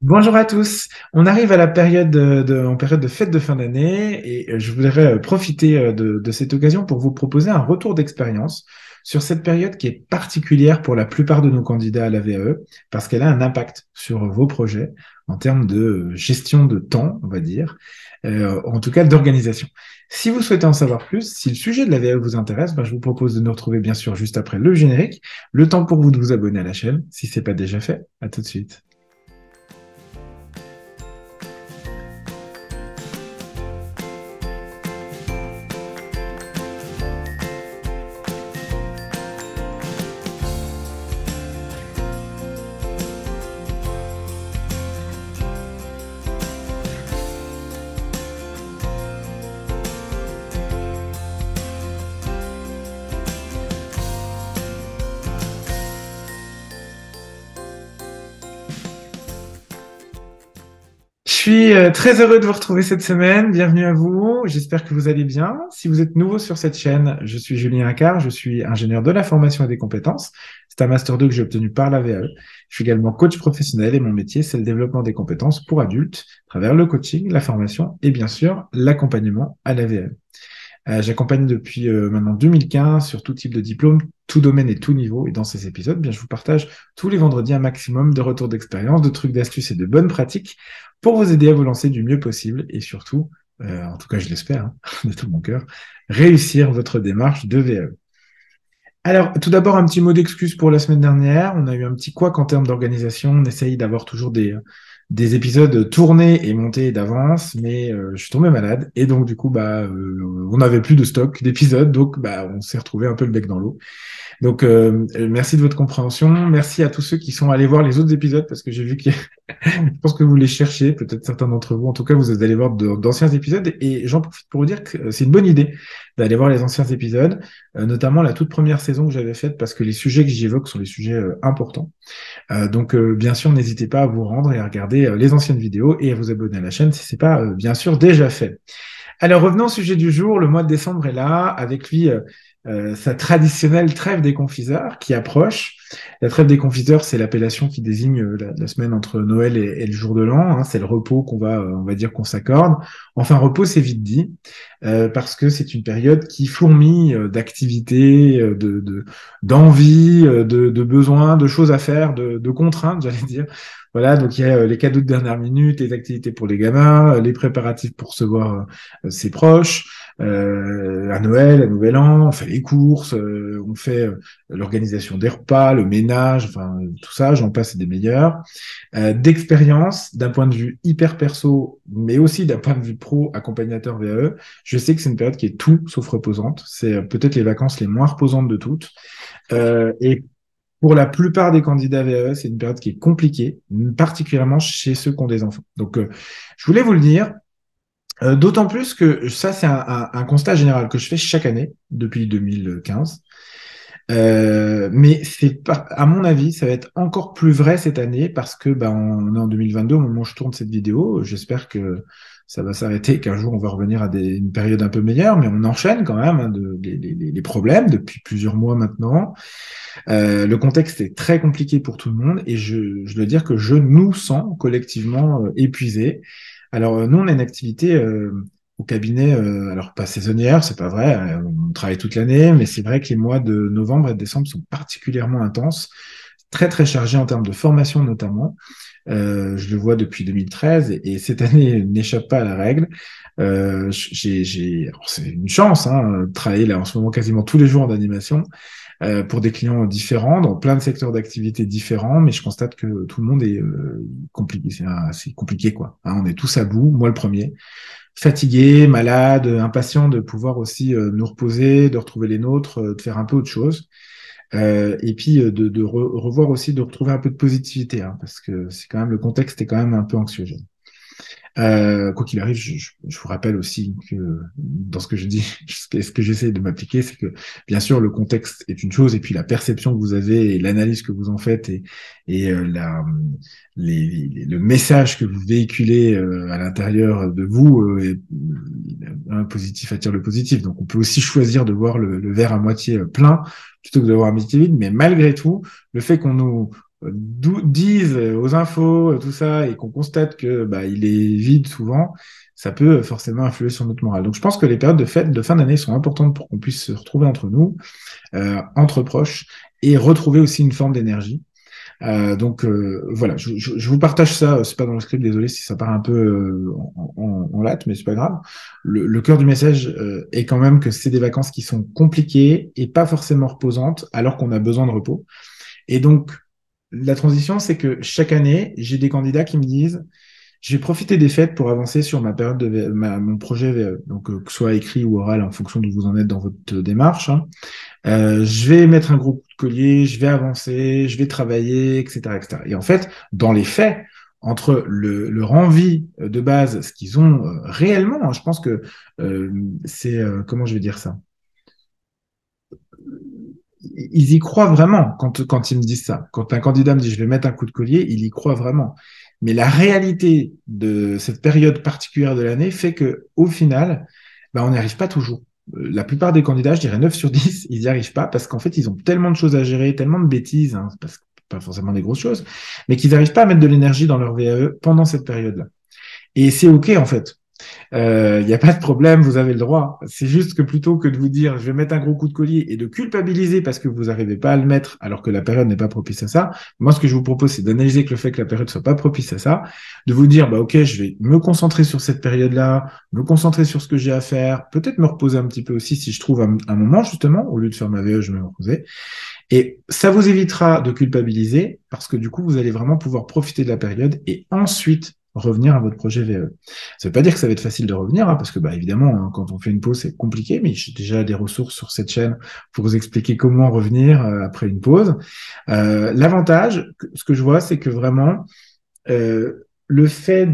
Bonjour à tous. On arrive à la période de, en période de fête de fin d'année et je voudrais euh, profiter euh, de, cette occasion pour vous proposer un retour d'expérience sur cette période qui est particulière pour la plupart de nos candidats à la VAE parce qu'elle a un impact sur vos projets en termes de gestion de temps, on va dire, euh, en tout cas d'organisation. Si vous souhaitez en savoir plus, si le sujet de la VAE vous intéresse, ben je vous propose de nous retrouver bien sûr juste après le générique. Le temps pour vous de vous abonner à la chaîne si c'est pas déjà fait. À tout de suite. Suis euh, très heureux de vous retrouver cette semaine. Bienvenue à vous. J'espère que vous allez bien. Si vous êtes nouveau sur cette chaîne, je suis Julien Accard. Je suis ingénieur de la formation et des compétences. C'est un master 2 que j'ai obtenu par la VAE. Je suis également coach professionnel et mon métier, c'est le développement des compétences pour adultes à travers le coaching, la formation et bien sûr l'accompagnement à la VAE. Euh, j'accompagne depuis euh, maintenant 2015 sur tout type de diplôme, tout domaine et tout niveau. Et dans ces épisodes, bien, je vous partage tous les vendredis un maximum de retours d'expérience, de trucs, d'astuces et de bonnes pratiques pour vous aider à vous lancer du mieux possible et surtout, euh, en tout cas je l'espère, hein, de tout mon cœur, réussir votre démarche de VAE. Alors, tout d'abord, un petit mot d'excuse pour la semaine dernière. On a eu un petit couac en termes d'organisation. On essaye d'avoir toujours des, des épisodes tournés et montés d'avance, mais euh, je suis tombé malade et donc du coup bah euh, on n'avait plus de stock d'épisodes, donc bah on s'est retrouvé un peu le bec dans l'eau. Donc euh, merci de votre compréhension, merci à tous ceux qui sont allés voir les autres épisodes parce que j'ai vu que je pense que vous les cherchez, peut-être certains d'entre vous. En tout cas, vous allez voir d'anciens épisodes et j'en profite pour vous dire que c'est une bonne idée d'aller voir les anciens épisodes, notamment la toute première saison que j'avais faite parce que les sujets que j'y évoque sont des sujets importants. donc bien sûr, n'hésitez pas à vous rendre et à regarder euh, les anciennes vidéos et à vous abonner à la chaîne si c'est pas euh, bien sûr déjà fait. Alors revenons au sujet du jour. Le mois de décembre est là, avec lui euh, sa traditionnelle trêve des confiseurs qui approche. La trêve des confiseurs, c'est l'appellation qui désigne la, semaine entre Noël et, le jour de l'an. Hein. c'est le repos qu'on va, on va dire qu'on s'accorde. Enfin, repos, c'est vite dit, parce que c'est une période qui fourmille d'activités, de d'envie, de, de, besoins, de choses à faire, de, de contraintes, j'allais dire, voilà, donc il y a euh, les cadeaux de dernière minute, les activités pour les gamins, euh, les préparatifs pour recevoir euh, ses proches, euh, à Noël, à Nouvel An, on fait les courses, on fait l'organisation des repas, le ménage, enfin tout ça, j'en passe des meilleurs. D'expérience, d'un point de vue hyper perso, mais aussi d'un point de vue pro, accompagnateur VAE, je sais que c'est une période qui est tout sauf reposante. C'est peut-être les vacances les moins reposantes de toutes. et pour la plupart des candidats VAE, c'est une période qui est compliquée, particulièrement chez ceux qui ont des enfants. Donc, euh, je voulais vous le dire, euh, d'autant plus que ça, c'est un, constat général que je fais chaque année depuis 2015. Euh, mais c'est à mon avis, ça va être encore plus vrai cette année parce que ben, on est en 2022 au moment où je tourne cette vidéo. J'espère que ça va s'arrêter, qu'un jour on va revenir à une période un peu meilleure, mais on enchaîne quand même hein, les, problèmes depuis plusieurs mois maintenant. Euh, le contexte est très compliqué pour tout le monde et je, je dois dire que je nous sens collectivement épuisés. Alors euh, nous, on a une activité euh, au cabinet, alors pas saisonnière, c'est pas vrai, on travaille toute l'année, mais c'est vrai que les mois de novembre et décembre sont particulièrement intenses, très très chargés en termes de formation notamment. Euh, je le vois depuis 2013 et, cette année n'échappe pas à la règle. Euh, j'ai, c'est une chance hein, de travailler là en ce moment quasiment tous les jours en animation euh, pour des clients différents dans plein de secteurs d'activité différents, mais je constate que tout le monde est euh, compliqué. C'est compliqué quoi. Hein, on est tous à bout, moi le premier fatigué, malade, impatient de pouvoir aussi euh, nous reposer, de retrouver les nôtres, de faire un peu autre chose. Euh, et puis euh, de, de revoir aussi, de retrouver un peu de positivité, hein, parce que c'est quand même le contexte est quand même un peu anxiogène. Euh, quoi qu'il arrive, je, je, vous rappelle aussi que dans ce que je dis, ce que j'essaie de m'appliquer, c'est que bien sûr le contexte est une chose, et puis la perception que vous avez et l'analyse que vous en faites et, et euh, la, les, le message que vous véhiculez euh, à l'intérieur de vous, euh, un positif attire le positif. Donc on peut aussi choisir de voir le, le verre à moitié plein plutôt que de voir à moitié vide, mais malgré tout, le fait qu'on nous disent aux infos tout ça et qu'on constate que bah, il est vide souvent, ça peut forcément influer sur notre morale. Donc je pense que les périodes de fête de fin d'année sont importantes pour qu'on puisse se retrouver entre nous, euh, entre proches, et retrouver aussi une forme d'énergie. Euh, donc euh, voilà, je, je, vous partage ça. C'est pas dans le script, désolé si ça part un peu euh, en, en, en, latte, mais c'est pas grave. Le, le cœur du message euh, est quand même que c'est des vacances qui sont compliquées et pas forcément reposantes, alors qu'on a besoin de repos. Et donc la transition, c'est que chaque année, j'ai des candidats qui me disent je vais profiter des fêtes pour avancer sur ma période de ma, mon projet VE, donc que ce soit écrit ou oral en fonction de où vous en êtes dans votre démarche. Hein. Euh, je vais mettre un gros de collier, je vais avancer, je vais travailler, etc., etc. Et en fait, dans les faits, entre le, leur envie de base, ce qu'ils ont euh, réellement, hein, je pense que euh, c'est comment je vais dire ça? Ils y croient vraiment quand, quand ils me disent ça. Quand un candidat me dit je vais mettre un coup de collier, il y croit vraiment. Mais la réalité de cette période particulière de l'année fait que au final, ben, on n'y arrive pas toujours. Euh, la plupart des candidats, je dirais 9 sur 10, ils n'y arrivent pas parce qu'en fait, ils ont tellement de choses à gérer, tellement de bêtises, hein, pas forcément des grosses choses, mais qu'ils n'arrivent pas à mettre de l'énergie dans leur VAE pendant cette période-là. Et c'est OK, en fait. Il euh, n'y a pas de problème, vous avez le droit. C'est juste que plutôt que de vous dire je vais mettre un gros coup de collier et de culpabiliser parce que vous n'arrivez pas à le mettre alors que la période n'est pas propice à ça, moi ce que je vous propose c'est d'analyser que le fait que la période soit pas propice à ça, de vous dire bah ok je vais me concentrer sur cette période-là, me concentrer sur ce que j'ai à faire, peut-être me reposer un petit peu aussi si je trouve un, un moment justement au lieu de faire ma VE je vais me reposer. Et ça vous évitera de culpabiliser parce que du coup, vous allez vraiment pouvoir profiter de la période et ensuite revenir à votre projet VE. Ça veut pas dire que ça va être facile de revenir, hein, parce que bah évidemment, hein, quand on fait une pause, c'est compliqué, mais j'ai déjà des ressources sur cette chaîne pour vous expliquer comment revenir euh, après une pause. Euh, L'avantage, ce que je vois, c'est que vraiment euh, le fait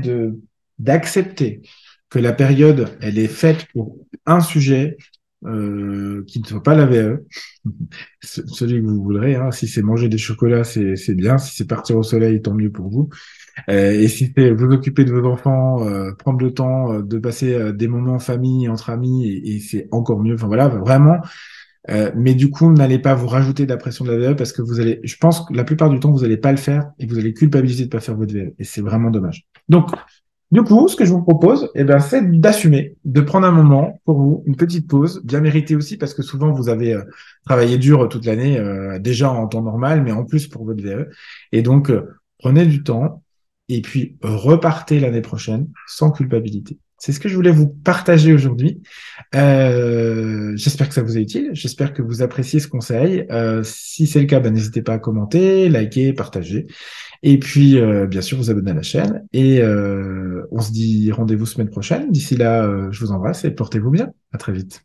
d'accepter que la période, elle est faite pour un sujet, qui ne soit pas la VE, celui que vous voudrez. Hein. Si c'est manger des chocolats, c'est bien. Si c'est partir au soleil, tant mieux pour vous. Euh, et si c'est vous occuper de vos enfants, euh, prendre le temps euh, de passer des moments en famille, entre amis, et, c'est encore mieux. Enfin voilà, vraiment. mais du coup, n'allez pas vous rajouter de la pression de la VE parce que vous allez, je pense que la plupart du temps, vous n'allez pas le faire et vous allez culpabiliser de pas faire votre VE. Et c'est vraiment dommage. Donc, du coup, ce que je vous propose, eh ben, c'est d'assumer, de prendre un moment pour vous, une petite pause, bien méritée aussi, parce que souvent vous avez travaillé dur toute l'année, déjà en temps normal, mais en plus pour votre VE. Et donc, prenez du temps, et puis repartez l'année prochaine sans culpabilité. C'est ce que je voulais vous partager aujourd'hui. Euh, j'espère que ça vous est utile. J'espère que vous appréciez ce conseil. Euh, si c'est le cas, ben, n'hésitez pas à commenter, liker, partager. Et puis, euh, bien sûr, vous abonner à la chaîne. Et on se dit rendez-vous semaine prochaine. D'ici là, je vous embrasse et portez-vous bien. À très vite.